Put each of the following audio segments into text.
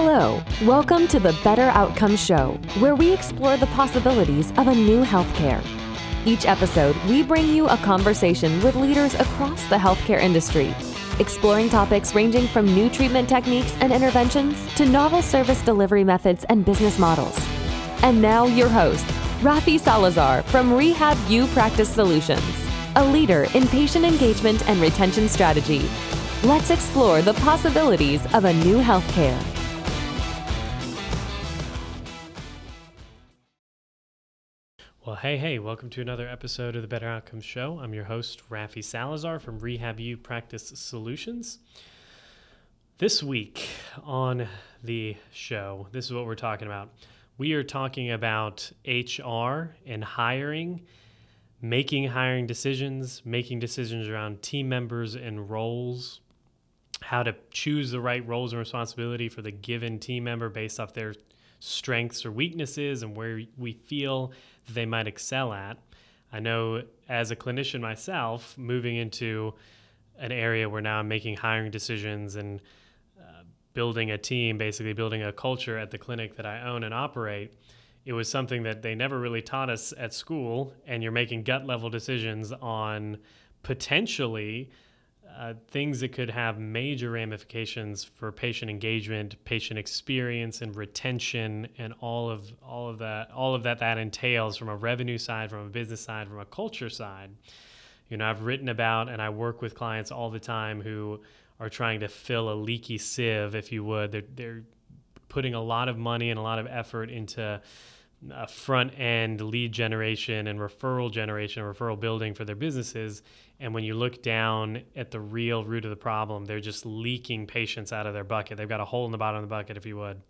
Hello, welcome to the Better Outcomes Show, where we explore the possibilities of a new healthcare. Each episode, we bring you a conversation with leaders across the healthcare industry, exploring topics ranging from new treatment techniques and interventions to novel service delivery methods and business models. And now, your host, Rafi Salazar from Rehab U Practice Solutions, a leader in patient engagement and retention strategy. Let's explore the possibilities of a new healthcare. Well, hey, hey, welcome to another episode of the Better Outcomes Show. I'm your host, Rafi Salazar from Rehab U Practice Solutions. This week on the show, this is what we're talking about. We are talking about HR and hiring, making hiring decisions, making decisions around team members and roles, how to choose the right roles and responsibility for the given team member based off their strengths or weaknesses and where we feel they might excel at. I know as a clinician myself, moving into an area where now I'm making hiring decisions and uh, building a team, basically building a culture at the clinic that I own and operate, it was something that they never really taught us at school. And you're making gut level decisions on potentially uh, things that could have major ramifications for patient engagement, patient experience, and retention, and all of all of that all of that that entails from a revenue side, from a business side, from a culture side. You know, I've written about and I work with clients all the time who are trying to fill a leaky sieve, if you would. They're they're putting a lot of money and a lot of effort into a front end lead generation and referral generation, referral building for their businesses. And when you look down at the real root of the problem, they're just leaking patients out of their bucket. They've got a hole in the bottom of the bucket, if you would.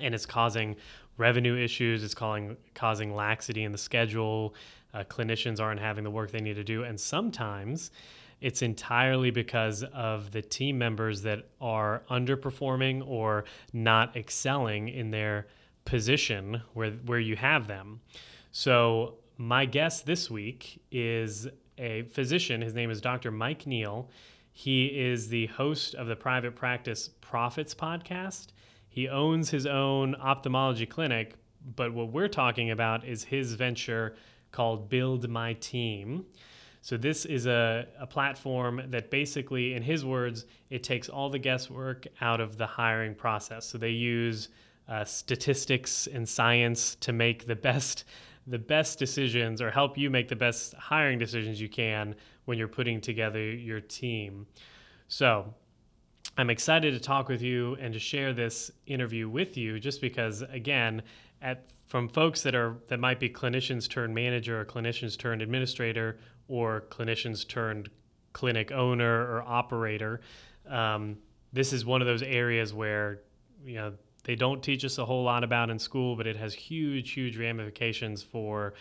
And it's causing revenue issues. It's causing causing laxity in the schedule. Uh, clinicians aren't having the work they need to do, and sometimes it's entirely because of the team members that are underperforming or not excelling in their position where where you have them. So my guest this week is a physician. His name is Dr. Mike Neal. He is the host of the Private Practice Profits podcast. He owns his own ophthalmology clinic, but what we're talking about is his venture called Build My Team. So this is a, a platform that basically, in his words, it takes all the guesswork out of the hiring process. So they use uh, statistics and science to make the best the best decisions or help you make the best hiring decisions you can when you're putting together your team. So, I'm excited to talk with you and to share this interview with you just because again, at from folks that are that might be clinicians turned manager or clinicians turned administrator or clinicians turned clinic owner or operator, um, this is one of those areas where you know they don't teach us a whole lot about in school, but it has huge, huge ramifications for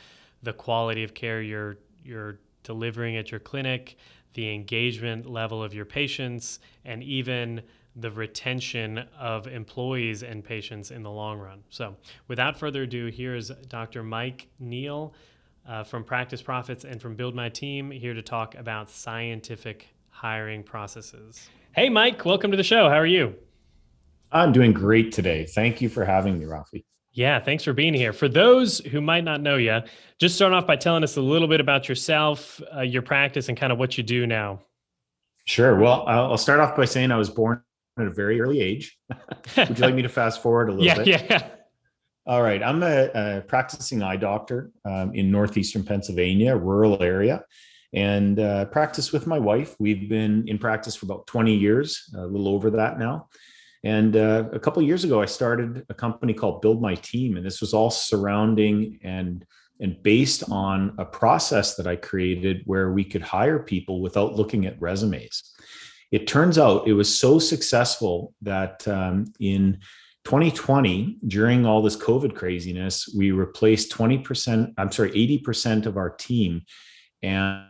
the quality of care you're you're delivering at your clinic, the engagement level of your patients, and even the retention of employees and patients in the long run. So, without further ado, here is Dr. Mike Neal uh, from Practice Profits and from Build My Team here to talk about scientific hiring processes. Hey, Mike, welcome to the show. How are you? I'm doing great today. Thank you for having me, Rafi. Yeah, thanks for being here. For those who might not know you, just start off by telling us a little bit about yourself, uh, your practice, and kind of what you do now. Sure. Well, I'll start off by saying I was born at a very early age. Would you like me to fast forward a little yeah, bit? Yeah. All right. I'm a, a practicing eye doctor um, in northeastern Pennsylvania, rural area, and uh, practice with my wife. We've been in practice for about 20 years, a little over that now. And uh, a couple years ago, I started a company called Build My Team, and this was all surrounding and and based on a process that I created where we could hire people without looking at resumes. It turns out it was so successful that um, in 2020, during all this COVID craziness, we replaced 20%, I'm sorry, 80% of our team. And,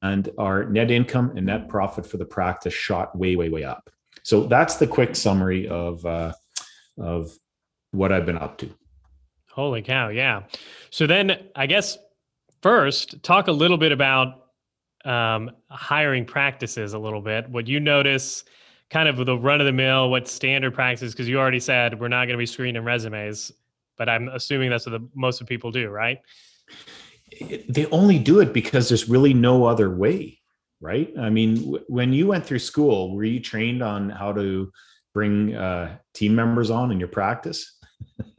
and our net income and net profit for the practice shot way, way, way up. So that's the quick summary of uh, of what I've been up to. Holy cow! Yeah. So then, I guess first, talk a little bit about um, hiring practices. A little bit, what you notice, kind of the run of the mill, what standard practice? Because you already said we're not going to be screening resumes, but I'm assuming that's what the, most of people do, right? They only do it because there's really no other way, right? I mean, w- when you went through school, were you trained on how to bring uh, team members on in your practice?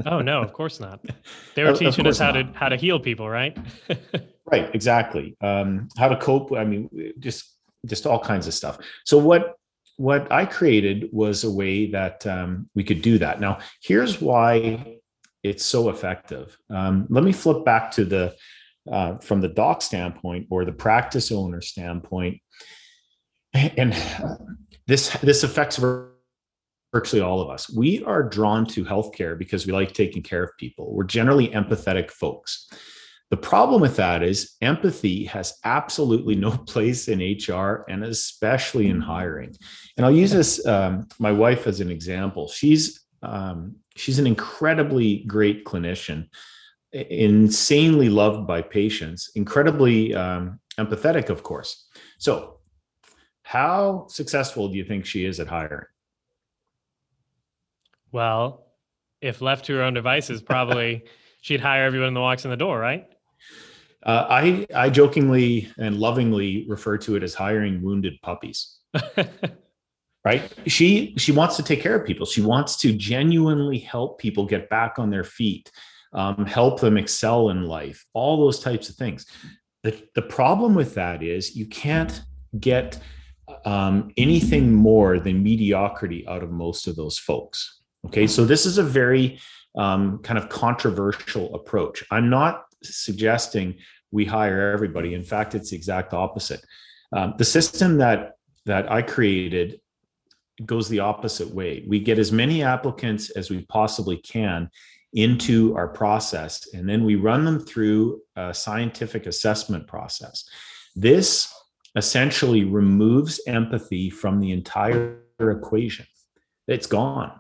oh no, of course not. They were teaching us how not. to how to heal people, right? right, exactly. Um, how to cope. I mean, just just all kinds of stuff. So what what I created was a way that um, we could do that. Now, here's why it's so effective. Um, let me flip back to the uh, from the doc standpoint or the practice owner standpoint, and this this affects virtually all of us. We are drawn to healthcare because we like taking care of people. We're generally empathetic folks. The problem with that is empathy has absolutely no place in HR and especially in hiring. And I'll use this um, my wife as an example. She's um, she's an incredibly great clinician, insanely loved by patients, incredibly um, empathetic, of course. So, how successful do you think she is at hiring? Well, if left to her own devices, probably she'd hire everyone that walks in the door, right? Uh, I I jokingly and lovingly refer to it as hiring wounded puppies. right? She she wants to take care of people. She wants to genuinely help people get back on their feet, um, help them excel in life, all those types of things. The the problem with that is you can't get um, anything more than mediocrity out of most of those folks. Okay, so this is a very um, kind of controversial approach. I'm not suggesting we hire everybody. In fact, it's the exact opposite. Um, the system that that I created goes the opposite way. We get as many applicants as we possibly can into our process, and then we run them through a scientific assessment process. This essentially removes empathy from the entire equation. It's gone.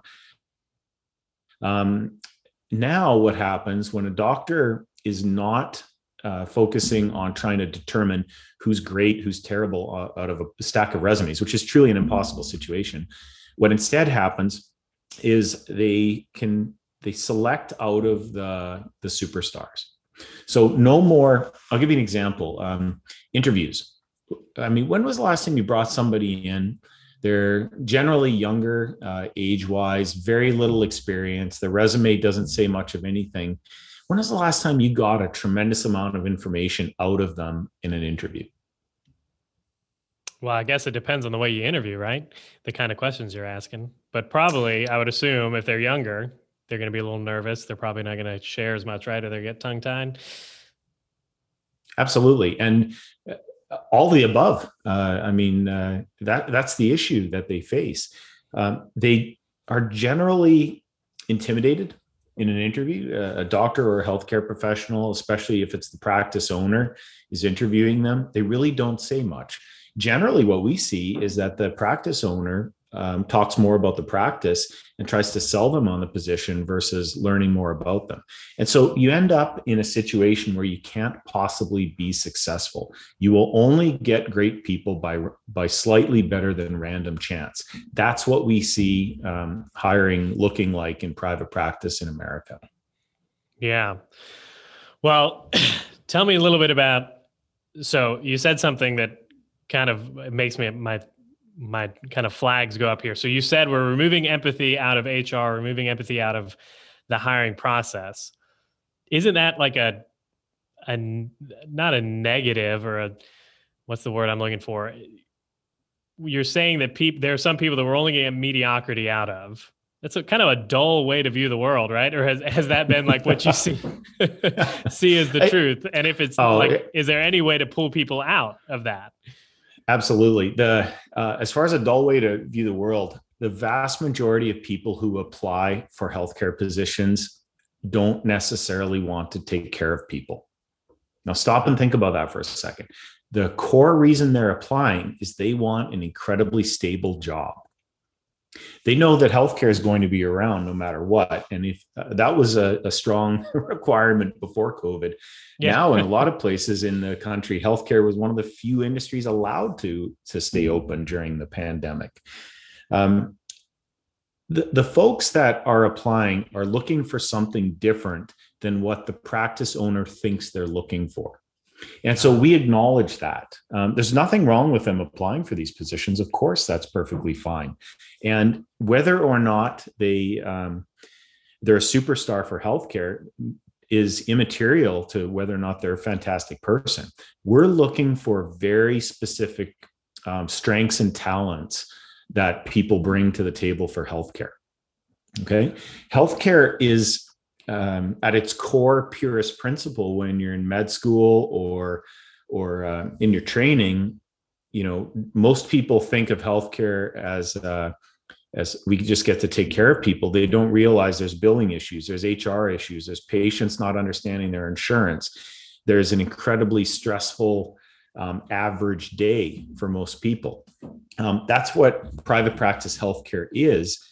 Um, now, what happens when a doctor is not uh, focusing on trying to determine who's great, who's terrible uh, out of a stack of resumes, which is truly an impossible situation. What instead happens is they can they select out of the the superstars. So no more. I'll give you an example. Um, interviews. I mean, when was the last time you brought somebody in they're generally younger, uh, age wise, very little experience. The resume doesn't say much of anything. When was the last time you got a tremendous amount of information out of them in an interview? Well, I guess it depends on the way you interview, right? The kind of questions you're asking. But probably, I would assume if they're younger, they're going to be a little nervous. They're probably not going to share as much, right? Or they get tongue tied. Absolutely. And uh, all the above. Uh, I mean, uh, that that's the issue that they face. Um, they are generally intimidated in an interview. Uh, a doctor or a healthcare professional, especially if it's the practice owner, is interviewing them. They really don't say much. Generally, what we see is that the practice owner um, talks more about the practice and tries to sell them on the position versus learning more about them. And so you end up in a situation where you can't possibly be successful. You will only get great people by by slightly better than random chance. That's what we see um, hiring looking like in private practice in America. Yeah. Well, tell me a little bit about. So you said something that kind of makes me my my kind of flags go up here. So you said we're removing empathy out of HR, removing empathy out of the hiring process. Isn't that like a a not a negative or a what's the word I'm looking for? You're saying that people there are some people that we're only getting mediocrity out of. That's a kind of a dull way to view the world, right? Or has has that been like what you see see as the truth? And if it's oh, like, is there any way to pull people out of that? Absolutely. The uh, as far as a dull way to view the world, the vast majority of people who apply for healthcare positions don't necessarily want to take care of people. Now, stop and think about that for a second. The core reason they're applying is they want an incredibly stable job they know that healthcare is going to be around no matter what. And if uh, that was a, a, strong requirement before COVID, yeah. now in a lot of places in the country, healthcare was one of the few industries allowed to to stay open during the pandemic. Um, the, the folks that are applying are looking for something different than what the practice owner thinks they're looking for. And so we acknowledge that. Um, there's nothing wrong with them applying for these positions. Of course, that's perfectly fine. And whether or not they um, they're a superstar for healthcare is immaterial to whether or not they're a fantastic person. We're looking for very specific um, strengths and talents that people bring to the table for healthcare. Okay, healthcare is um, at its core purest principle when you're in med school or or uh, in your training you know most people think of healthcare as uh, as we just get to take care of people. They don't realize there's billing issues there's hr issues there's patients not understanding their insurance. There's an incredibly stressful um, average day for most people. Um, that's what private practice healthcare is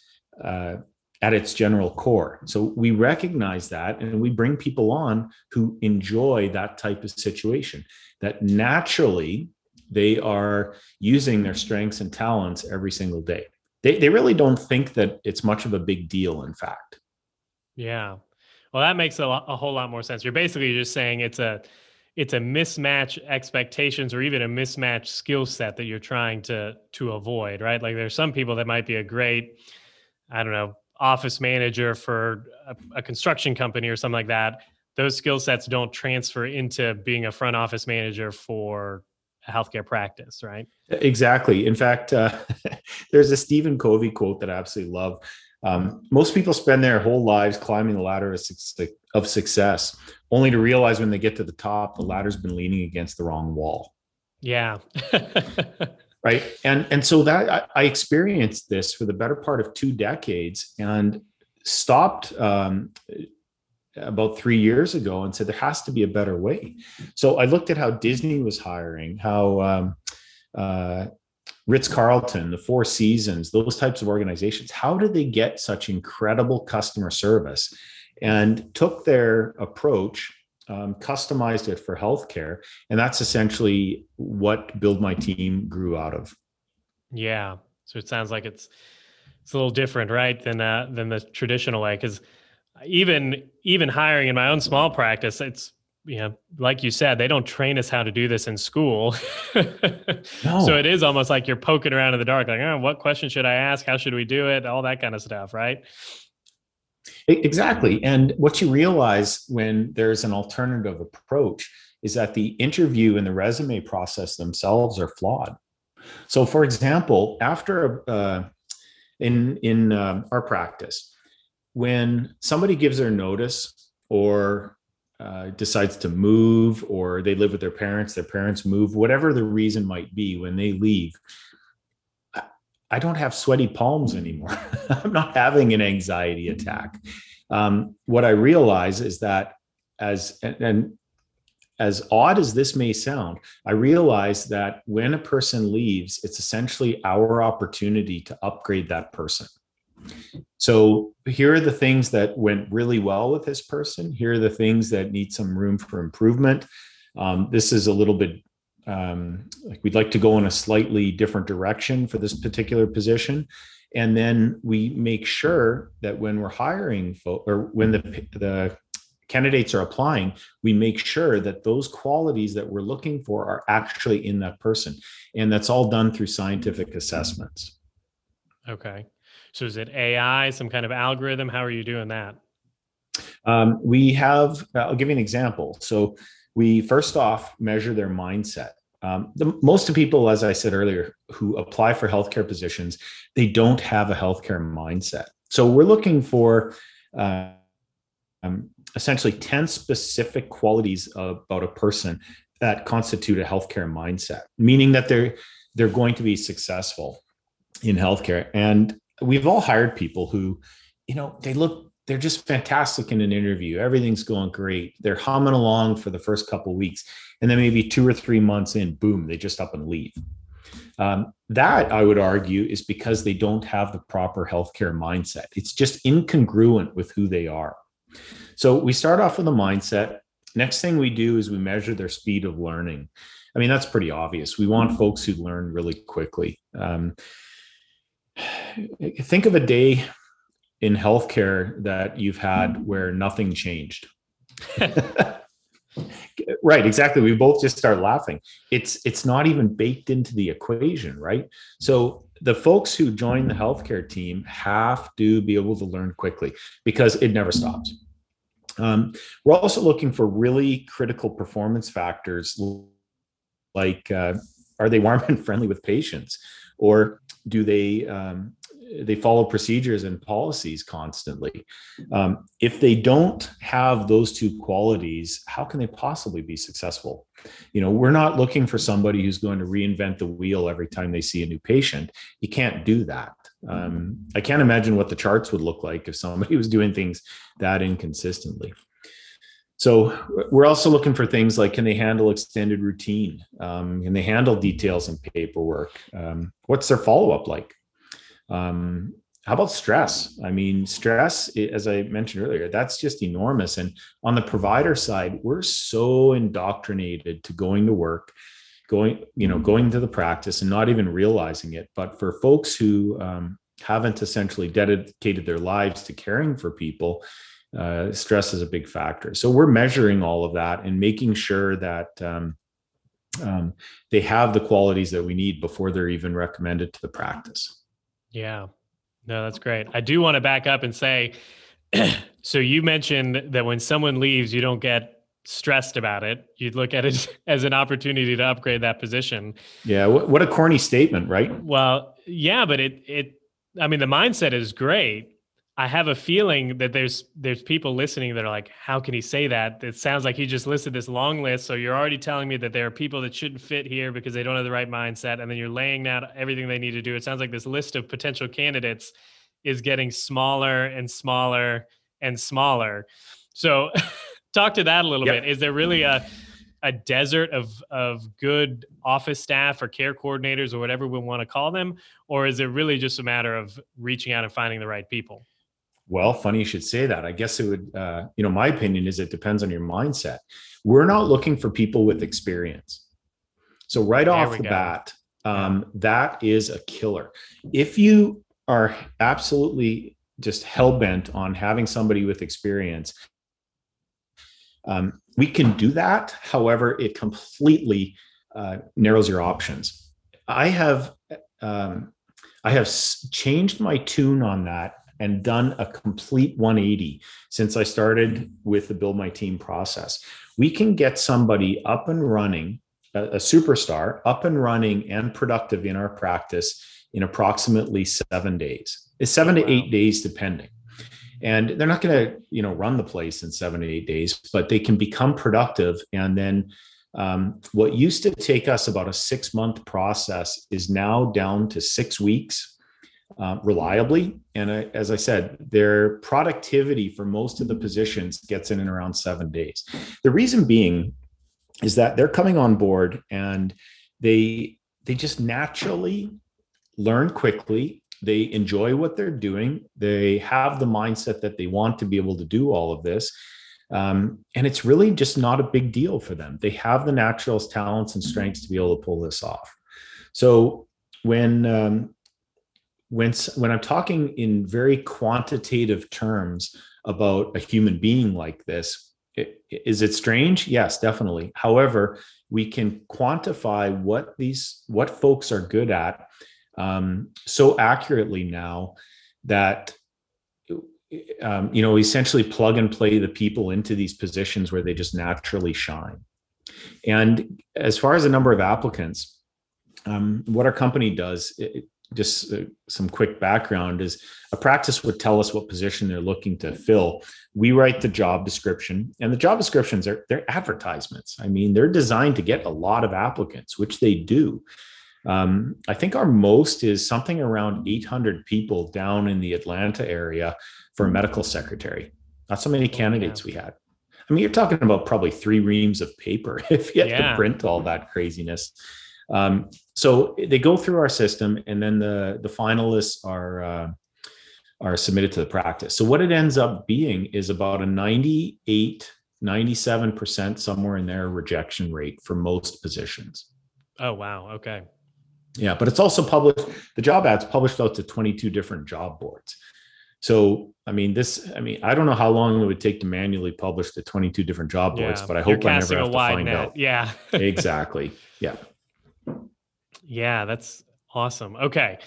uh, at its general core. So we recognize that and we bring people on who enjoy that type of situation, that naturally they are using their strengths and talents every single day. They, they really don't think that it's much of a big deal, in fact. Yeah. Well, that makes a, lot, a whole lot more sense. You're basically just saying it's a it's a mismatch expectations or even a mismatch skill set that you're trying to to avoid, right? Like there's some people that might be a great, I don't know, office manager for a, a construction company or something like that, those skill sets don't transfer into being a front office manager for a healthcare practice, right? Exactly. In fact, uh, there's a Stephen Covey quote that I absolutely love. Um, most people spend their whole lives climbing the ladder of success, only to realize when they get to the top, the ladder's been leaning against the wrong wall. Yeah. right? And and so that I, I, experienced this for the better part of two decades and stopped um, about three years ago and said there has to be a better way. So i looked at how disney was hiring how um, uh, ritz-carlton the four seasons those types of organizations how did they get such incredible customer service? And took their approach um, customized it for healthcare, and that's essentially what Build My Team grew out of. Yeah, so it sounds like it's it's a little different, right, than uh, than the traditional way. Because even even hiring in my own small practice, it's you know, like you said, they don't train us how to do this in school. no. So it is almost like you're poking around in the dark, like, oh, what question should I ask? How should we do it? All that kind of stuff, right? Exactly. And what you realize when there's an alternative approach is that the interview and the resume process themselves are flawed. So, for example, after uh, in in uh, our practice, when somebody gives their notice or uh, decides to move, or they live with their parents, their parents move, whatever the reason might be, when they leave, I don't have sweaty palms anymore. I'm not having an anxiety attack. Um, what I realize is that as and, and as odd as this may sound, I realize that when a person leaves, it's essentially our opportunity to upgrade that person. So here are the things that went really well with this person. Here are the things that need some room for improvement. Um, this is a little bit um, like we'd like to go in a slightly different direction for this particular position. And then we make sure that when we're hiring folks or when the the candidates are applying we make sure that those qualities that we're looking for are actually in that person. And that's all done through scientific assessments. Okay. So is it ai some kind of algorithm? How are you doing that? Um, we have i'll give you an example. So we first off measure their mindset um, the, most of people, as I said earlier, who apply for healthcare positions, they don't have a healthcare mindset. So we're looking for uh, um, essentially 10 specific qualities about a person that constitute a healthcare mindset, meaning that they're they're going to be successful in healthcare. And we've all hired people who, you know, they look they're just fantastic in an interview. Everything's going great. They're humming along for the first couple weeks, and then maybe two or three months in, boom, they just up and leave. Um, that I would argue is because they don't have the proper healthcare mindset. It's just incongruent with who they are. So we start off with a mindset. Next thing we do is we measure their speed of learning. I mean, that's pretty obvious. We want folks who learn really quickly. Um, think of a day in healthcare that you've had where nothing changed. right exactly. We both just start laughing. It's it's not even baked into the equation right? So the folks who join the healthcare team have to be able to learn quickly because it never stops. Um, we're also looking for really critical performance factors like uh, are they warm and friendly with patients? Or do they um, they follow procedures and policies constantly. Um, if they don't have those two qualities, how can they possibly be successful? You know, we're not looking for somebody who's going to reinvent the wheel every time they see a new patient. You can't do that. Um, I can't imagine what the charts would look like if somebody was doing things that inconsistently. So we're also looking for things like can they handle extended routine? Um, can they handle details and paperwork? Um, what's their follow up like? Um, how about stress? I mean, stress, as I mentioned earlier, that's just enormous. And on the provider side, we're so indoctrinated to going to work, going, you know, going to the practice and not even realizing it. But for folks who um, haven't essentially dedicated their lives to caring for people, uh, stress is a big factor. So we're measuring all of that and making sure that um, um, they have the qualities that we need before they're even recommended to the practice. Yeah. No, that's great. I do want to back up and say so you mentioned that when someone leaves, you don't get stressed about it. You'd look at it as an opportunity to upgrade that position. Yeah, what, a corny statement, right? Well, yeah, but it it I mean the mindset is great. I have a feeling that there's there's people listening that are like, how can he say that? It sounds like he just listed this long list. So you're already telling me that there are people that shouldn't fit here because they don't have the right mindset, and then you're laying out everything they need to do. It sounds like this list of potential candidates is getting smaller and smaller and smaller. So talk to that a little yep. bit. Is there really a a desert of of good office staff or care coordinators or whatever we want to call them, or is it really just a matter of reaching out and finding the right people? Well, funny you should say that. I guess it would, uh, you know, my opinion is it depends on your mindset. We're not looking for people with experience. So, right there off the go. bat, um, yeah. that is a killer. If you are absolutely just hell bent on having somebody with experience, um, we can do that. However, it completely uh, narrows your options. I have um, I have changed my tune on that and done a complete 180 since I started with the build my team process. We can get somebody up and running, a, superstar up and running and productive in our practice in approximately seven days. It's seven wow. to eight days, depending. And they're not going to, you know, run the place in seven to eight days, but they can become productive. And then um, what used to take us about a six month process is now down to six weeks uh, reliably. And I, as I said, their productivity for most of the positions gets in and around seven days. The reason being is that they're coming on board and they they just naturally learn quickly. They enjoy what they're doing. They have the mindset that they want to be able to do all of this. Um, and it's really just not a big deal for them. They have the natural talents and strengths to be able to pull this off. So when um, when when i'm talking in very quantitative terms about a human being like this it, is it strange? Yes definitely. However we can quantify what these what folks are good at um, so accurately now that um, you know essentially plug and play the people into these positions where they just naturally shine. And as far as the number of applicants um, what our company does it, just uh, some quick background is a practice would tell us what position they're looking to fill. We write the job description and the job descriptions are they're advertisements. I mean they're designed to get a lot of applicants which they do. Um, i think our most is something around 800 people down in the atlanta area for a medical secretary. Not so many candidates we had. I mean you're talking about probably three reams of paper if you have yeah. to print all that craziness um, so they go through our system, and then the the finalists are uh, are submitted to the practice. So what it ends up being is about a 98, 97% somewhere in there rejection rate for most positions. Oh wow. Okay. Yeah, but it's also published. The job ads published out to 22 different job boards. So, I mean, this. I mean, I don't know how long it would take to manually publish the 22 different job boards, Yeah. but I hope I never have to find net. out. Yeah. exactly. Yeah. Yeah, that's awesome. Okay.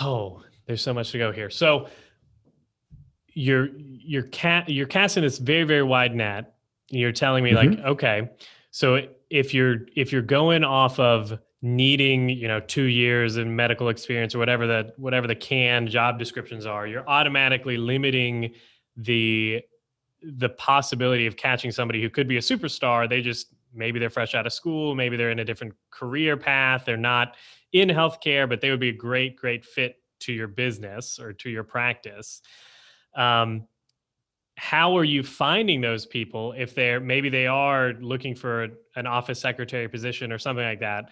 Oh, there's so much to go here. So you're you're cat you're casting this very very wide net. You're telling me like, mm-hmm. okay, so if you're if you're going off of needing you know two years in medical experience or whatever the whatever the canned job descriptions are, you're automatically limiting the the possibility of catching somebody who could be a superstar. They just maybe they're fresh out of school, maybe they're in a different career path, they're not in healthcare, but they would be a great, great fit to your business or to your practice. Um, how are you finding those people if they're maybe they are looking for an office secretary position or something like that?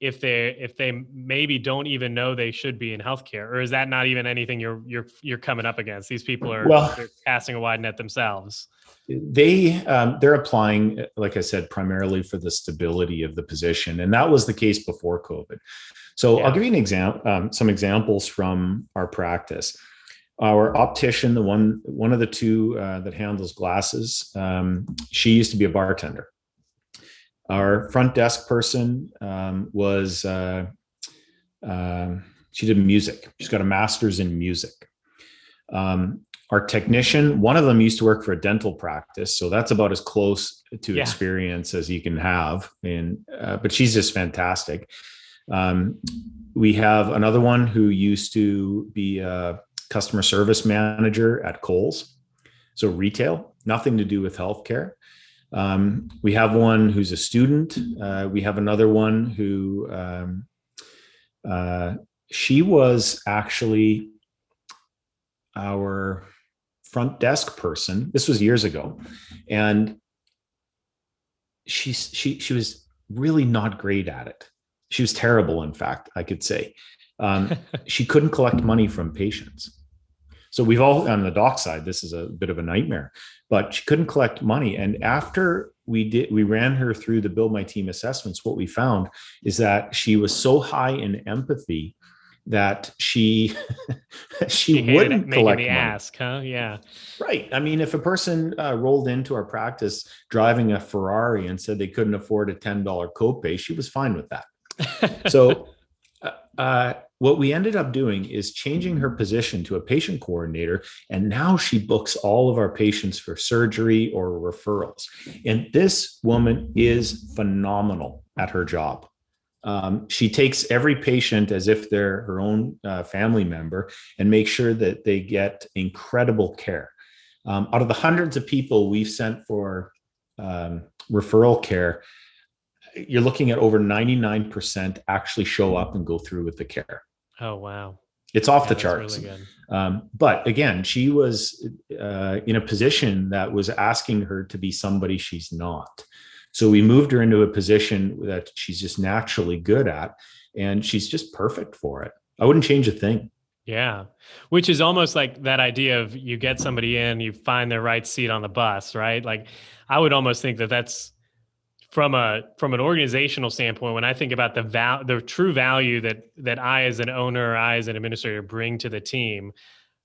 If they if they maybe don't even know they should be in healthcare, or is that not even anything you're you're you're coming up against? These people are Well- casting a wide net themselves. They um, they're applying like i said primarily for the stability of the position and that was the case before covid. So Yeah. i'll give you an example um, some examples from our practice. Our optician the one one of the two uh, that handles glasses um, she used to be a bartender. Our front desk person um, was uh, um she did music. She's got a master's in music. Um, our technician one of them used to work for a dental practice so that's about as close to Yeah. experience as you can have and uh, but she's just fantastic um, we have another one who used to be a customer service manager at Kohl's so retail nothing to do with healthcare um, we have one who's a student uh, we have another one who um, uh, she was actually our front desk person. This was years ago, and she she she was really not great at it. She was terrible, in fact, I could say. Um, she couldn't collect money from patients. So we've all on the doc side. This is a bit of a nightmare, but she couldn't collect money. And after we did, we ran her through the build my team assessments. What we found is that she was so high in empathy that she she, wouldn't collect the money. ask, huh? Yeah. Right. I mean, if a person uh, rolled into our practice driving a Ferrari and said they couldn't afford a $10 copay, she was fine with that. So, uh, uh, what we ended up doing is changing her position to a patient coordinator. And now she books all of our patients for surgery or referrals. And this woman is phenomenal at her job. Um, she takes every patient as if they're her own uh, family member and makes sure that they get incredible care. Um, out of the hundreds of people we've sent for um, referral care, you're looking at over 99% actually show up and go through with the care. oh wow. It's off Yeah, the charts. Really. Um, but again, she was uh, in a position that was asking her to be somebody she's not. So we moved her into a position that she's just naturally good at, and she's just perfect for it. I wouldn't change a thing. Yeah. Which is almost like that idea of you get somebody in, you find their right seat on the bus, right? Like I would almost think that that's from a from an organizational standpoint when I think about the val the true value that that I as an owner, I as an administrator bring to the team,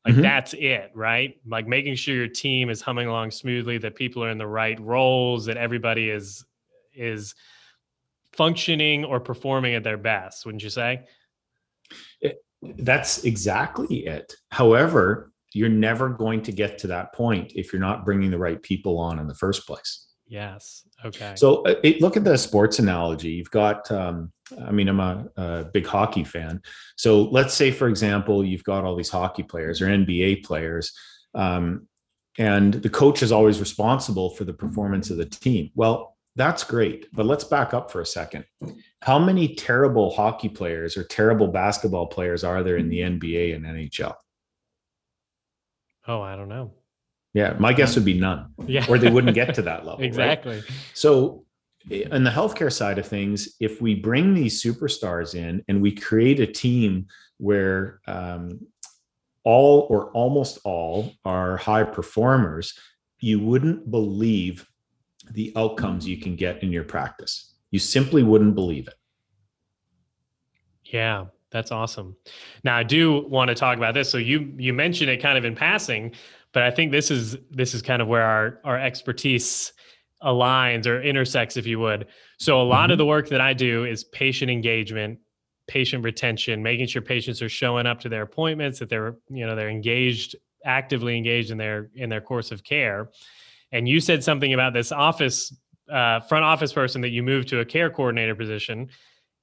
like Mhm. that's it, right? Like making sure your team is humming along smoothly, that people are in the right roles, that everybody is is functioning or performing at their best, wouldn't you say? That's exactly it. However, you're never going to get to that point if you're not bringing the right people on in the first place. Yes. Okay. So uh, it, look at the sports analogy. You've got, um, I mean, I'm a, a big hockey fan. So let's say, for example, you've got all these hockey players or NBA players, um, and the coach is always responsible for the performance of the team. Well, that's great, but let's back up for a second. How many terrible hockey players or terrible basketball players are there in the NBA and NHL? oh, I don't know. Yeah, my guess would be none, Yeah. or they wouldn't get to that level. right? exactly. So, in the healthcare side of things, if we bring these superstars in and we create a team where um, all or almost all are high performers, you wouldn't believe the outcomes you can get in your practice. You simply wouldn't believe it. Yeah, that's awesome. Now I do want to talk about this. So you you mentioned it kind of in passing, but I think this is this is kind of where our our expertise aligns or intersects, if you would. So a lot mm-hmm. of the work that I do is patient engagement, patient retention, making sure patients are showing up to their appointments, that they're you know they're engaged, actively engaged in their in their course of care. And you said something about this office uh, front office person that you moved to a care coordinator position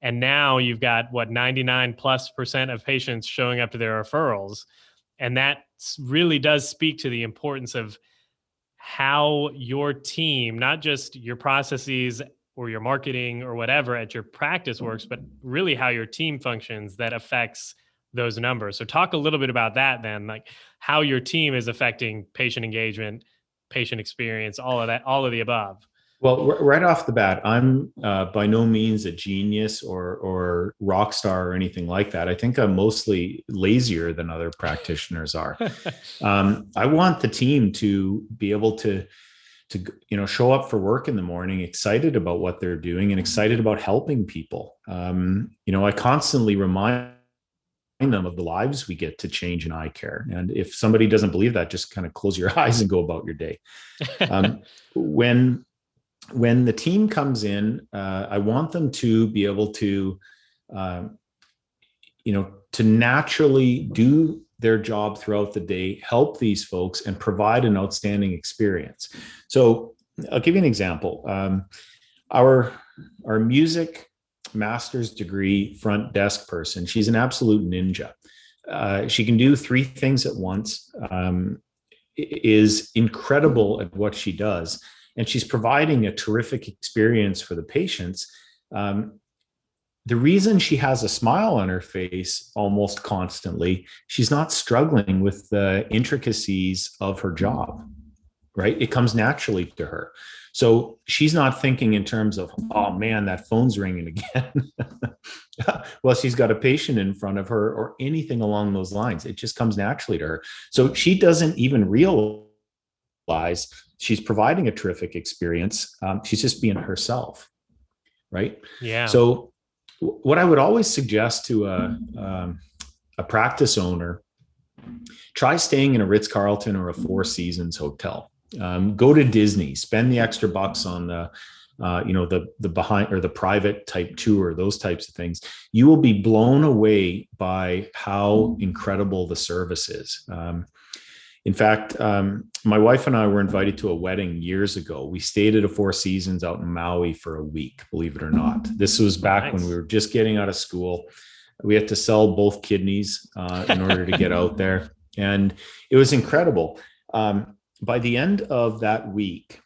and now you've got what 99 plus percent of patients showing up to their referrals and that really does speak to the importance of how your team not just your processes or your marketing or whatever at your practice mm-hmm. works but really how your team functions that affects those numbers. So talk a little bit about that then like how your team is affecting patient engagement patient experience all of that all of the above well, right off the bat, I'm uh, by no means a genius or or rock star or anything like that. I think I'm mostly lazier than other practitioners are. um, I want the team to be able to to you know show up for work in the morning excited about what they're doing and excited about helping people. Um, you know, I constantly remind them of the lives we get to change in eye care. And if somebody doesn't believe that, just kind of close your eyes and go about your day. Um, when when the team comes in, uh, I want them to be able to, uh, you know, to naturally do their job throughout the day, help these folks, and provide an outstanding experience. So, I'll give you an example. Um, our our music master's degree front desk person, she's an absolute ninja. Uh, she can do three things at once. Um, is incredible at what she does and she's providing a terrific experience for the patients. Um, the reason she has a smile on her face almost constantly, she's not struggling with the intricacies of her job, right? It comes naturally to her. So she's not thinking in terms of, oh man, that phone's ringing again. well, she's got a patient in front of her or anything along those lines. It just comes naturally to her. So she doesn't even realize she's providing a terrific experience. Um, she's just being herself, right? Yeah. So, what I would always suggest to a um, a practice owner, try staying in a Ritz Carlton or a Four Seasons hotel. Um, go to Disney, spend the extra bucks on the uh, you know the the behind or the private type tour those types of things you will be blown away by how incredible the service is um, in fact, um, my wife and I were invited to a wedding years ago. We stayed at a Four Seasons out in Maui for a week, believe it or not. This was back nice. when we were just getting out of school. We had to sell both kidneys uh, in order to get out there. And it was incredible. Um, by the end of that week,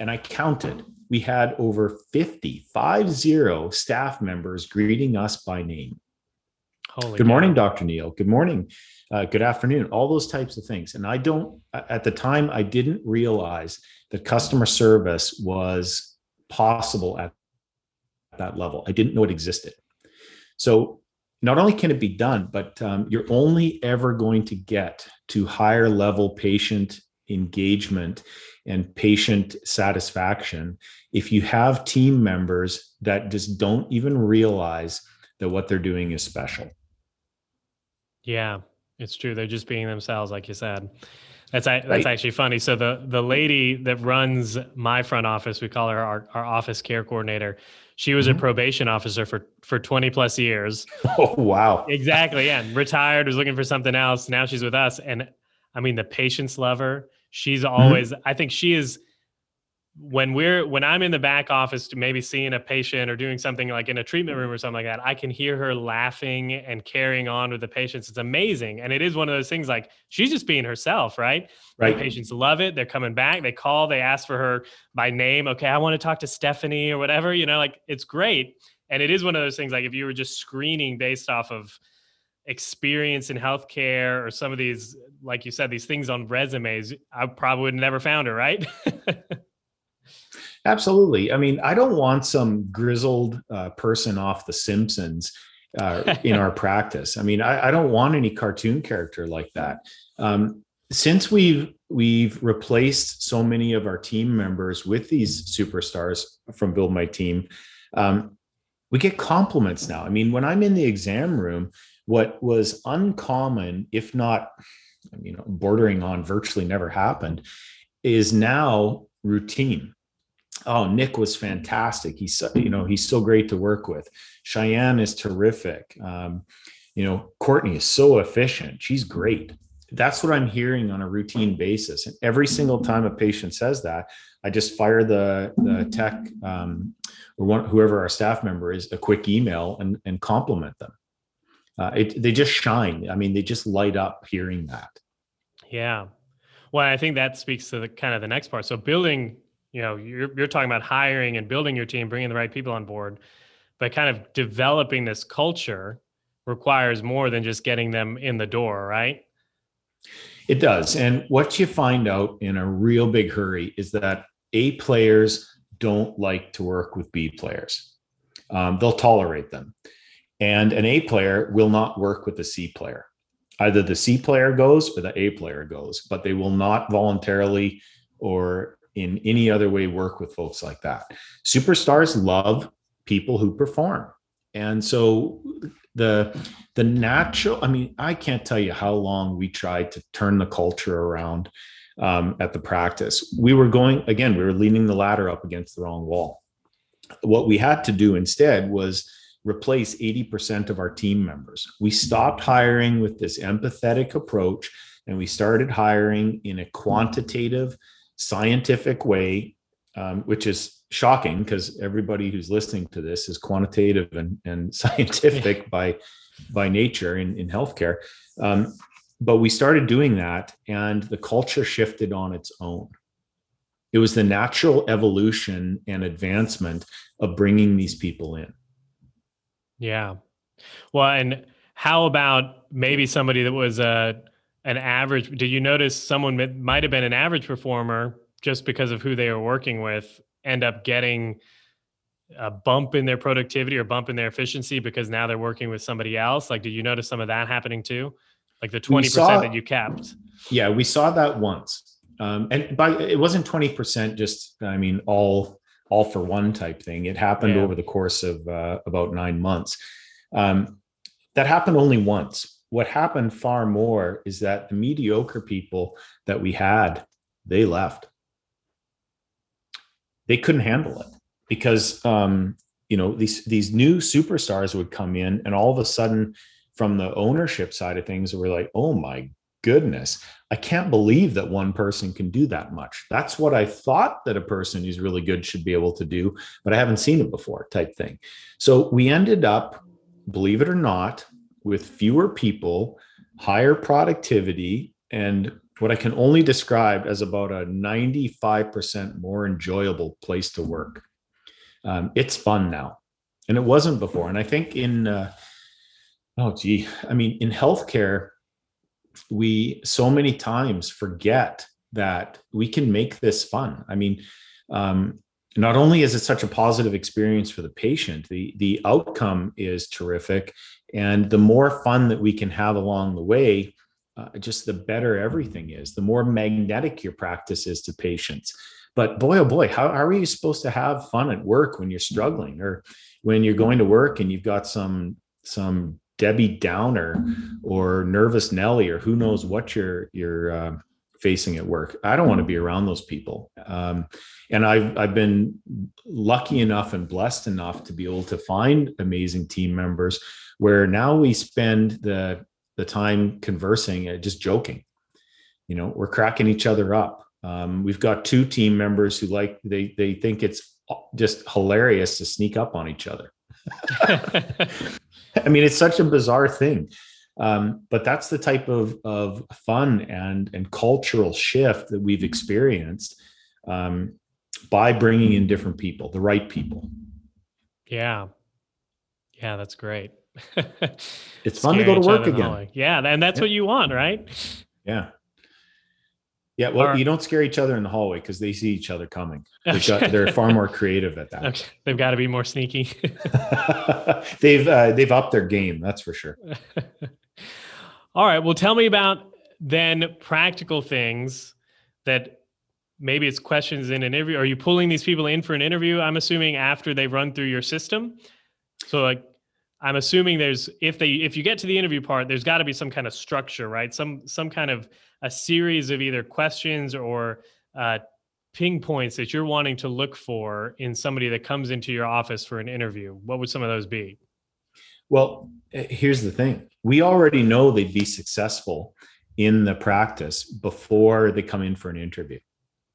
and I counted, we had over 50, five zero staff members greeting us by name. Holy Good God. morning, Dr. Neal. Good morning uh, good afternoon, all those types of things. And I don't, at the time, I didn't realize that customer service was possible at that level. I didn't know it existed. So not only can it be done, but um, you're only ever going to get to higher level patient engagement and patient satisfaction if you have team members that just don't even realize that what they're doing is special. Yeah, it's true. They're just being themselves, like you said. That's that's right. actually funny. So the the lady that runs my front office, we call her our, our office care coordinator. She was mm-hmm. a probation officer for for 20 plus years. Oh wow. Exactly. Yeah. retired, was looking for something else. Now she's with us. And I mean the patients love her. She's mm-hmm. always, mm-hmm. I think she is when we're when I'm in the back office to maybe seeing a patient or doing something like in a treatment room mm-hmm. or something like that, I can hear her laughing and carrying on with the patients. It's amazing. And it is one of those things like she's just being herself, right? Right. The patients love it. They're coming back. They call, they ask for her by name. Okay, I want to talk to Stephanie or whatever, you know, like it's great. And it is one of those things like if you were just screening based off of experience in healthcare or some of these, like you said, these things on resumes, I probably would never found her, right? Absolutely. I mean, I don't want some grizzled uh, person off The Simpsons uh, in our practice. I mean, I, I, don't want any cartoon character like that. Um, since we've we've replaced so many of our team members with these superstars from Build My Team, um, we get compliments now. I mean, when I'm in the exam room, what was uncommon, if not, you know, bordering on virtually never happened, is now routine. Oh, Nick was fantastic. He's so, you know he's so great to work with. Cheyenne is terrific. Um, you know, Courtney is so efficient. She's great. That's what I'm hearing on a routine basis. And every single time a patient says that, I just fire the the tech um, or one, whoever our staff member is a quick email and and compliment them. Uh, it, they just shine. I mean, they just light up hearing that. Yeah. Well, I think that speaks to the kind of the next part. So building, you know, you're you're talking about hiring and building your team, bringing the right people on board, but kind of developing this culture requires more than just getting them in the door, right? It does. And what you find out in a real big hurry is that A players don't like to work with B players. Um, they'll tolerate them. And an A player will not work with a C player. Either the C player goes or the A player goes, but they will not voluntarily or in any other way work with folks like that. Superstars love people who perform. And so the the natural i mean i can't tell you how long we tried to turn the culture around um, at the practice we were going again we were leaning the ladder up against the wrong wall what we had to do instead was replace 80% of our team members we stopped hiring with this empathetic approach and we started hiring in a quantitative scientific way um, which is shocking because everybody who's listening to this is quantitative and, and scientific by by nature in, in healthcare. Um, but we started doing that and the culture shifted on its own. It was the natural evolution and advancement of bringing these people in. Yeah. Well, and how about maybe somebody that was a uh, an average? Did you notice someone might have been an average performer just because of who they were working with end up getting a bump in their productivity or bump in their efficiency because now they're working with somebody else? Like, did you notice some of that happening too? Like the 20% saw, that you kept? Yeah, we saw that once. Um, and by it wasn't 20% just, I mean, all all for one type thing. It happened yeah. over the course of uh, about nine months. Um, that happened only once. What happened far more is that the mediocre people that we had, they left. They couldn't handle it because um, you know these these new superstars would come in and all of a sudden from the ownership side of things we're like oh my goodness. I can't believe that one person can do that much. That's what i thought that a person who's really good should be able to do but i haven't seen it before type thing. So we ended up believe it or not with fewer people higher productivity and what I can only describe as about a 95% more enjoyable place to work. Um, it's fun now, and it wasn't before. And I think in, uh, oh, gee, I mean, in healthcare, we so many times forget that we can make this fun. I mean, um, not only is it such a positive experience for the patient, the the outcome is terrific, and the more fun that we can have along the way, uh, just the better everything is, the more magnetic your practice is to patients. But boy, oh boy, how, how are you supposed to have fun at work when you're struggling or when you're going to work and you've got some some Debbie Downer or nervous Nelly or who knows what you're you're uh, facing at work. I don't want to be around those people. Um, and I've I've been lucky enough and blessed enough to be able to find amazing team members where now we spend the the time conversing, uh, just joking. You know, we're cracking each other up. Um, we've got two team members who like they they think it's just hilarious to sneak up on each other. I mean, it's such a bizarre thing, um, but that's the type of of fun and and cultural shift that we've experienced um, by bringing in different people, the right people. Yeah, yeah, that's great. it's fun to go to work again. Yeah, and that's yeah. what you want, right? Yeah. Yeah, well, right. you don't scare each other in the hallway because they see each other coming. Got, they're far more creative at that. Okay. They've got to be more sneaky. they've uh, they've upped their game, that's for sure. All right. Well, tell me about then practical things that maybe it's questions in an interview. Are you pulling these people in for an interview? I'm assuming after they've run through your system. So like I'm assuming there's if they if you get to the interview part, there's got to be some kind of structure, right? Some some kind of a series of either questions or uh, ping points that you're wanting to look for in somebody that comes into your office for an interview. What would some of those be? Well, eh, here's the thing: we already know they'd be successful in the practice before they come in for an interview.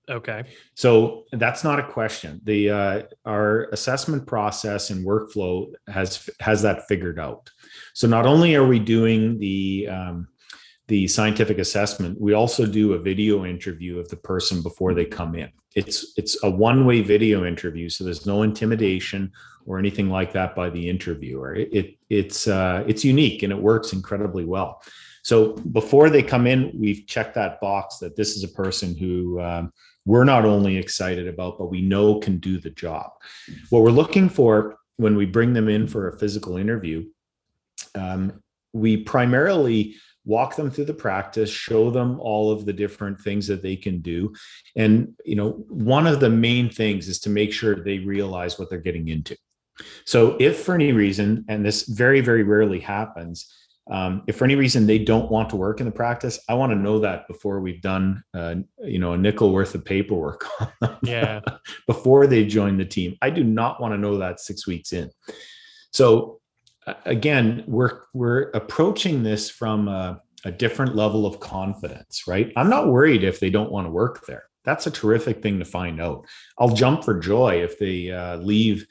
Okay. So that's not a question. The uh, our assessment process and workflow has has that figured out. So not only are we doing the um, the scientific assessment, we also do a video interview of the person before they come in. It's it's a one way video interview, so there's no intimidation or anything like that by the interviewer. It, it it's uh, it's unique and it works incredibly well. So before they come in, we've checked that box that this is a person who um, we're not only excited about, but we know can do the job. What we're looking for when we bring them in for a physical interview, um, we primarily walk them through the practice show them all of the different things that they can do and you know one of the main things is to make sure they realize what they're getting into so if for any reason and this very very rarely happens um, if for any reason they don't want to work in the practice, I want to know that before we've done, uh, you know, a nickel worth of paperwork on them. Yeah. before they join the team, I do not want to know that six weeks in. So again, we're we're approaching this from a, a different level of confidence, right? I'm not worried if they don't want to work there. That's a terrific thing to find out. I'll jump for joy if they uh, leave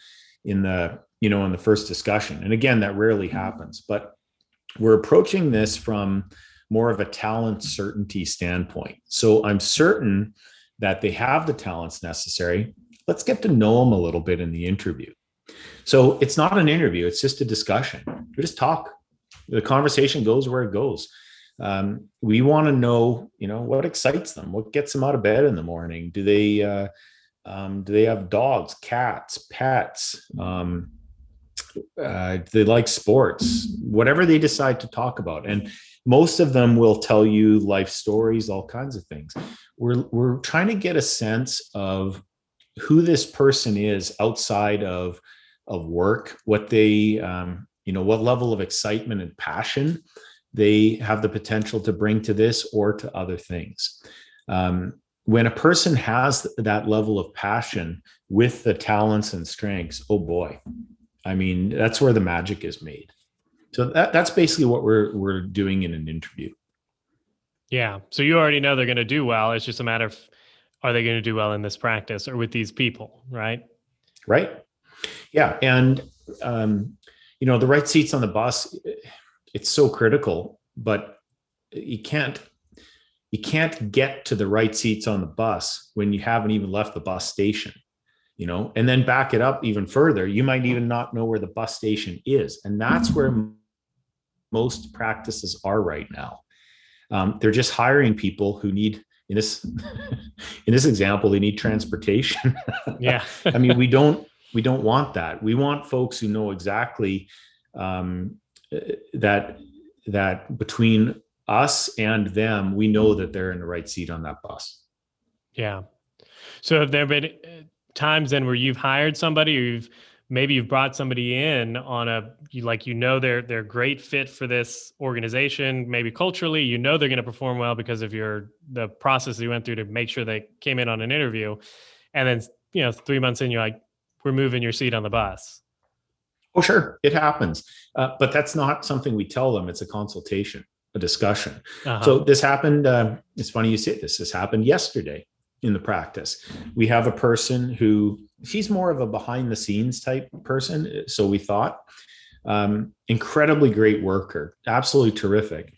in the you know in the first discussion. And again, that rarely happens, but we're approaching this from more of a talent certainty standpoint. So I'm certain that they have the talents necessary. Let's get to know them a little bit in the interview. So it's not an interview, it's just a discussion. We just talk. The conversation goes where it goes. Um, we want to know, you know, what excites them, what gets them out of bed in the morning. Do they, uh, um, do they have dogs, cats, pets? Um, uh, they like sports, whatever they decide to talk about. And most of them will tell you life stories, all kinds of things. We're, we're trying to get a sense of who this person is outside of, of work, what they, um, you know, what level of excitement and passion they have the potential to bring to this or to other things. Um, when a person has that level of passion with the talents and strengths, oh boy, I mean, that's where the magic is made. So that, that's basically what we're we're doing in an interview. Yeah. So you already know they're going to do well. It's just a matter of are they going to do well in this practice or with these people, right? Right. Yeah, and um, you know the right seats on the bus. It's so critical, but you can't you can't get to the right seats on the bus when you haven't even left the bus station you know? And then back it up even further you might even not know where the bus station is and that's where most practices are right now. Um, they're just hiring people who need in this in this example they need transportation. Yeah. I mean we don't we don't want that. We want folks who know exactly um, that that between us and them we know that they're in the right seat on that bus. Yeah. So have there been times then where you've hired somebody or you've maybe you've brought somebody in on a you like you know they're they're great fit for this organization maybe culturally you know they're going to perform well because of your the process you went through to make sure they came in on an interview. And then you know three months in you're like we're moving your seat on the bus oh sure it happens uh, but that's not something we tell them it's a consultation a discussion uh-huh. so this happened uh, it's funny you say this this happened yesterday in the practice. We have a person who she's more of a behind the scenes type person. So we thought, um, incredibly great worker, absolutely terrific.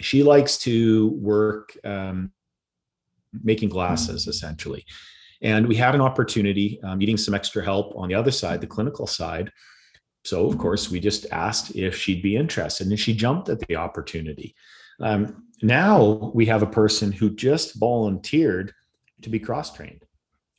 She likes to work um, making glasses essentially. And we had an opportunity, um, needing some extra help on the other side, the clinical side. So, of course, we just asked if she'd be interested, and she jumped at the opportunity. Um, now we have a person who just volunteered to be cross trained.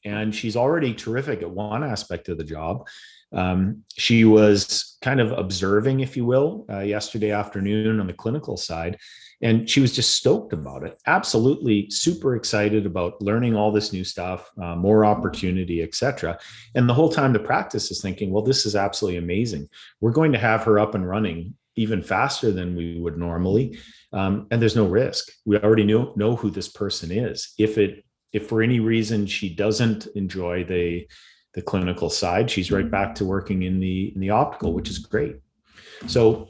And she's already terrific at one aspect of the job. Um, she was kind of observing, if you will, uh, yesterday afternoon on the clinical side. And she was just stoked about it absolutely super excited about learning all this new stuff uh, more opportunity etc and the whole time the practice is thinking well this is absolutely amazing. We're going to have her up and running even faster than we would normally um, and there's no risk. We already know know who this person is. If it if for any reason she doesn't enjoy the the clinical side she's right back to working in the in the optical which is great. So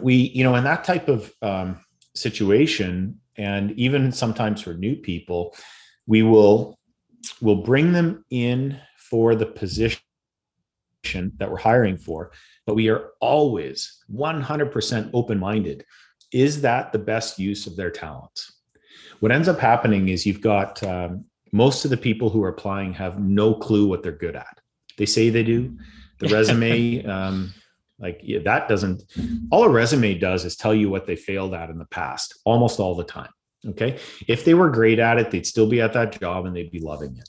we you know in that type of um, situation and even sometimes for new people we will will bring them in for the position that we're hiring for but we are always 100% open minded is that the best use of their talents what ends up happening is you've got um, most of the people who are applying have no clue what they're good at. They say they do. The resume um, like yeah, that doesn't all a resume does is tell you what they failed at in the past almost all the time okay? If they were great at it they'd still be at that job and they'd be loving it.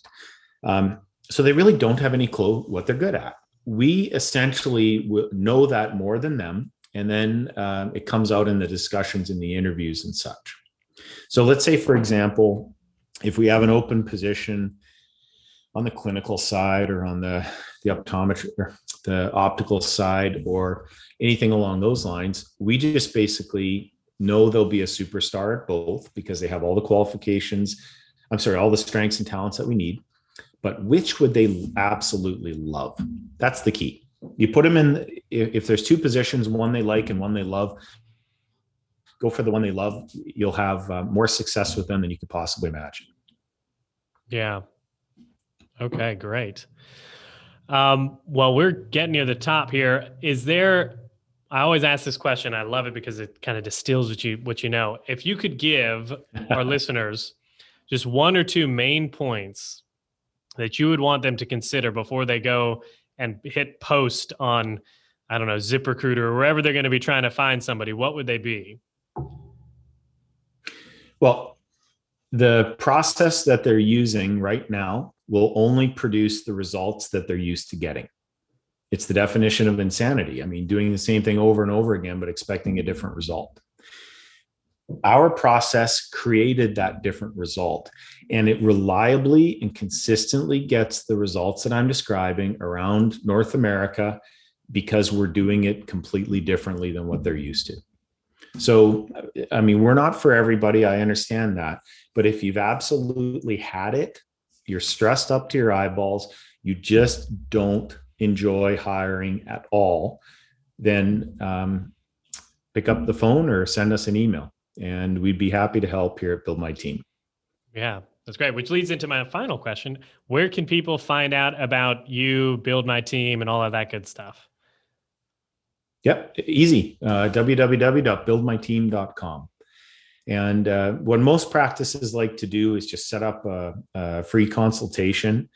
Um, so they really don't have any clue what they're good at. We essentially know that more than them and then um, it comes out in the discussions in the interviews and such. So let's say for example if we have an open position on the clinical side or on the the optometry the optical side or anything along those lines we just basically know they'll be a superstar at both because they have all the qualifications i'm sorry all the strengths and talents that we need. But which would they absolutely love? That's the key. You put them in if there's two positions one they like and one they love go for the one they love you'll have uh, more success with them than you could possibly imagine. Yeah. Okay, great. Um, well, we're getting near the top here. Is there? I always ask this question. I love it because it kind of distills what you what you know. If you could give our listeners just one or two main points that you would want them to consider before they go and hit post on, I don't know, ZipRecruiter or wherever they're going to be trying to find somebody, what would they be? Well, the process that they're using right now will only produce the results that they're used to getting. It's the definition of insanity. I mean, doing the same thing over and over again, but expecting a different result. Our process created that different result, and it reliably and consistently gets the results that I'm describing around North America because we're doing it completely differently than what they're used to. So, I mean, we're not for everybody. I understand that. But if you've absolutely had it you're stressed up to your eyeballs, you just don't enjoy hiring at all, then um, pick up the phone or send us an email, and we'd be happy to help here at Build My Team. Yeah, that's great. Which leads into my final question: Where can people find out about you, Build My Team, and all of that good stuff? Yep, easy. Uh, www.buildmyteam.com. And uh, what most practices like to do is just set up a, a free consultation.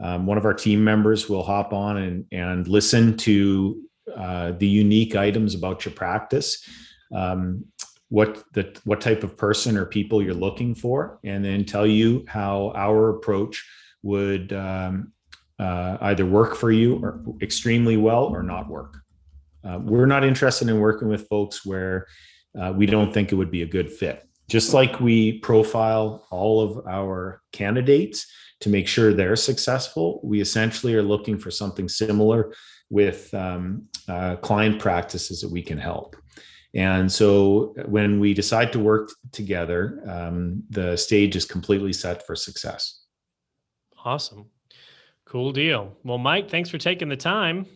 Um, one of our team members will hop on and, and listen to uh, the unique items about your practice, um, what the what type of person or people you're looking for, and then tell you how our approach would um, uh, either work for you or extremely well or not work. Uh, we're not interested in working with folks where uh, we don't think it would be a good fit. Just like we profile all of our candidates to make sure they're successful, we essentially are looking for something similar with um, uh, client practices that we can help. And so when we decide to work together, um, the stage is completely set for success. Awesome. Cool deal. Well, Mike, thanks for taking the time.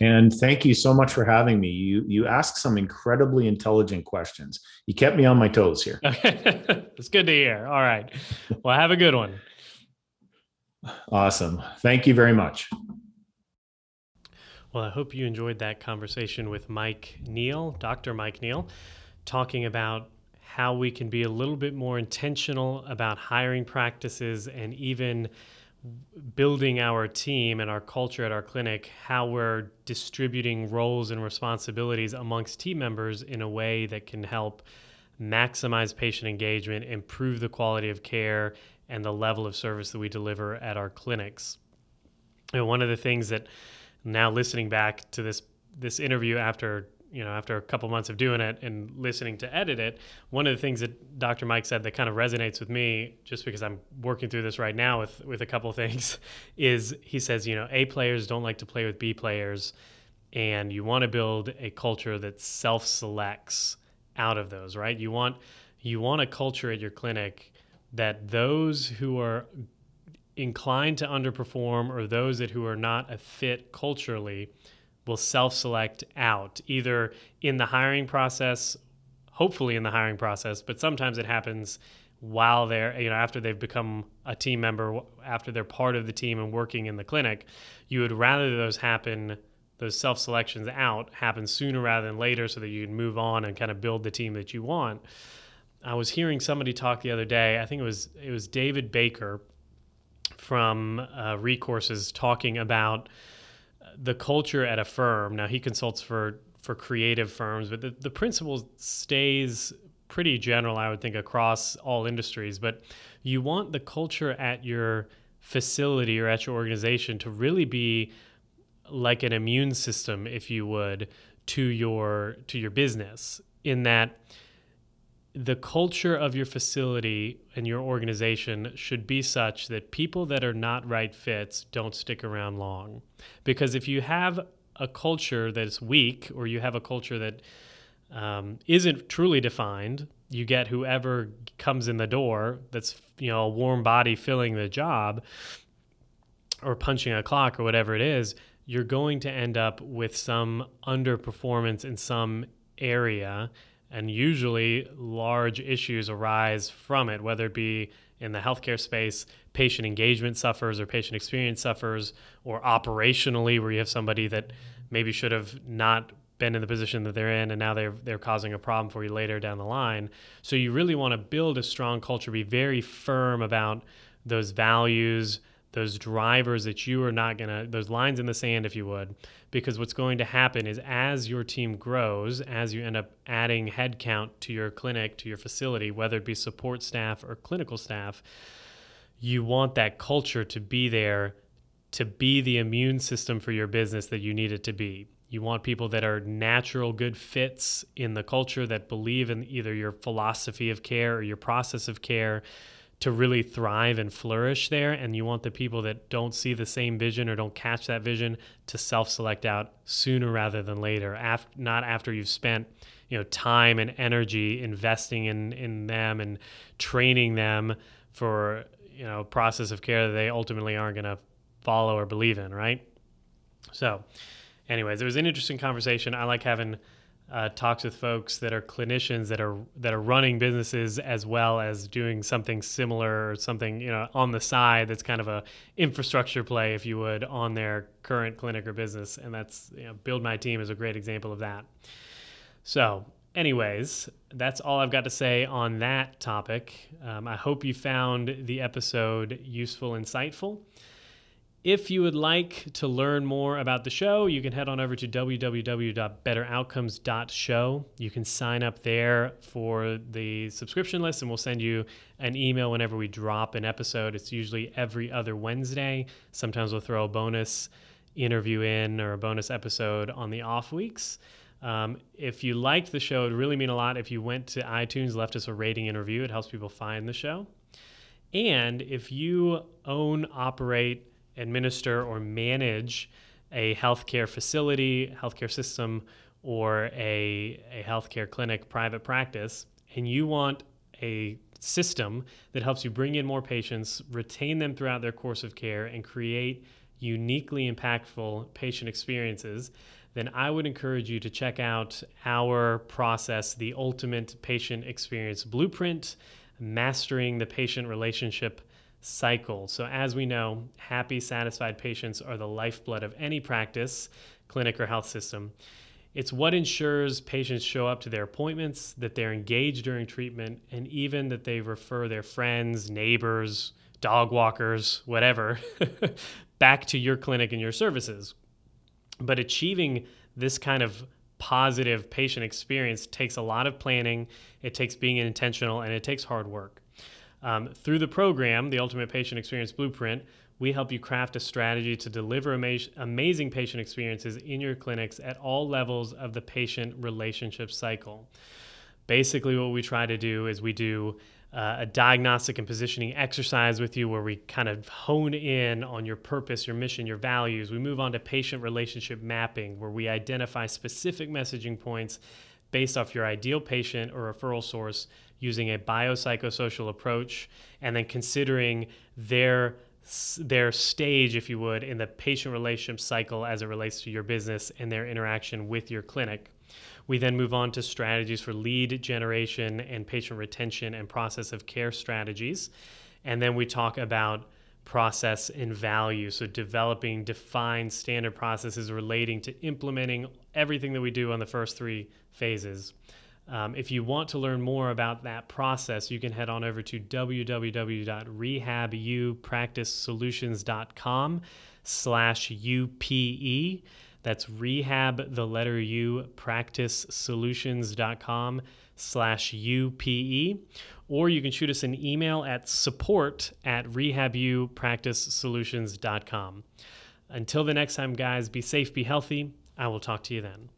And thank you so much for having me. You you asked some incredibly intelligent questions. You kept me on my toes here. it's good to hear. All right. Well, have a good one. Awesome. Thank you very much. Well, I hope you enjoyed that conversation with Mike Neal, Dr. Mike Neal, talking about how we can be a little bit more intentional about hiring practices and even building our team and our culture at our clinic, how we're distributing roles and responsibilities amongst team members in a way that can help maximize patient engagement, improve the quality of care, and the level of service that we deliver at our clinics. And one of the things that now listening back to this this interview after you know after a couple months of doing it and listening to edit it, one of the things that Dr. Mike said that kind of resonates with me, just because I'm working through this right now with with a couple things, is he says you know A players don't like to play with B players, and you want to build a culture that self selects out of those, right? You want you want a culture at your clinic that those who are inclined to underperform or those that who are not a fit culturally will self-select out either in the hiring process hopefully in the hiring process but sometimes it happens while they're you know after they've become a team member after they're part of the team and working in the clinic you would rather those happen those self-selections out happen sooner rather than later so that you can move on and kind of build the team that you want. I was hearing somebody talk the other day i think it was it was david baker from uh, Recourses talking about the culture at a firm. Now he consults for for creative firms, but the, the principle stays pretty general, I would think, across all industries. But you want the culture at your facility or at your organization to really be like an immune system, if you would, to your to your business. In that the culture of your facility and your organization should be such that people that are not right fits don't stick around long. Because if you have a culture that's weak or you have a culture that um, not truly defined, you get whoever comes in the door that's you know a warm body filling the job or punching a clock or whatever it is, you're going to end up with some underperformance in some area and usually large issues arise from it, whether it be in the healthcare space, patient engagement suffers or patient experience suffers, or operationally, where you have somebody that maybe should have not been in the position that they're in and now they're they're causing a problem for you later down the line. So you really want to build a strong culture, be very firm about those values, those drivers that you are not going to those lines in the sand if you would because what's going to happen is as your team grows as you end up adding headcount to your clinic to your facility whether it be support staff or clinical staff you want that culture to be there to be the immune system for your business that you need it to be. You want people that are natural good fits in the culture that believe in either your philosophy of care or your process of care to really thrive and flourish there and you want the people that don't see the same vision or don't catch that vision to self-select out sooner rather than later after not after you've spent you know time and energy investing in in them and training them for you know process of care that they ultimately aren't going to follow or believe in right? So anyways it was an interesting conversation. I like having uh, talks with folks that are clinicians that are that are running businesses as well as doing something similar or something you know on the side that's kind of a infrastructure play if you would on their current clinic or business. And that's you know, build my team is a great example of that. So anyways that's all i've got to say on that topic. Um, i hope you found the episode useful insightful if you would like to learn more about the show, you can head on over to www.betteroutcomes.show. You can sign up there for the subscription list, and we'll send you an email whenever we drop an episode. It's usually every other Wednesday. Sometimes we'll throw a bonus interview in or a bonus episode on the off weeks. Um, if you liked the show, it would really mean a lot if you went to iTunes, left us a rating and review. It helps people find the show. And if you own, operate, administer or manage a healthcare facility, healthcare system, or a, a healthcare clinic, private practice, and you want a system that helps you bring in more patients, retain them throughout their course of care, and create uniquely impactful patient experiences, then I would encourage you to check out our process, the Ultimate Patient Experience Blueprint, Mastering the Patient Relationship cycle. So, as we know, happy, satisfied patients are the lifeblood of any practice, clinic, or health system. It's what ensures patients show up to their appointments, that they're engaged during treatment, and even that they refer their friends, neighbors, dog walkers, whatever, back to your clinic and your services. But achieving this kind of positive patient experience takes a lot of planning, it takes being intentional, and it takes hard work. Um, through the program, the Ultimate Patient Experience Blueprint, we help you craft a strategy to deliver ama- amazing patient experiences in your clinics at all levels of the patient relationship cycle. Basically, what we try to do is we do uh, a diagnostic and positioning exercise with you where we kind of hone in on your purpose, your mission, your values. We move on to patient relationship mapping where we identify specific messaging points based off your ideal patient or referral source using a biopsychosocial approach and then considering their their stage if you would in the patient relationship cycle as it relates to your business and their interaction with your clinic we then move on to strategies for lead generation and patient retention and process of care strategies. And then we talk about process and value. So, developing defined standard processes relating to implementing everything that we do on the first three phases. Um, if you want to learn more about that process, you can head on over to www.rehabupracticesolutions.com slash UPE. That's rehab, the letter U, practicesolutions.com slash UPE. Or you can shoot us an email at support at rehabupracticesolutions.com. Until the next time, guys, be safe, be healthy. I will talk to you then.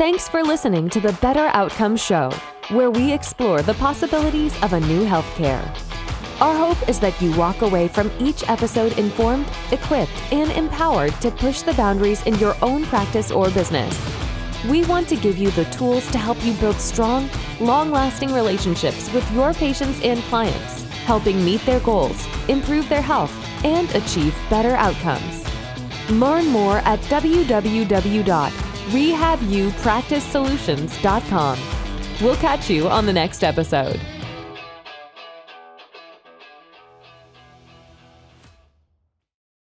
Thanks for listening to the Better Outcomes Show, where we explore the possibilities of a new healthcare. Our hope is that you walk away from each episode informed, equipped, and empowered to push the boundaries in your own practice or business. We want to give you the tools to help you build strong, long lasting relationships with your patients and clients, helping meet their goals, improve their health, and achieve better outcomes. Learn more at www.rehabupracticesolutions.com. We'll catch you on the next episode.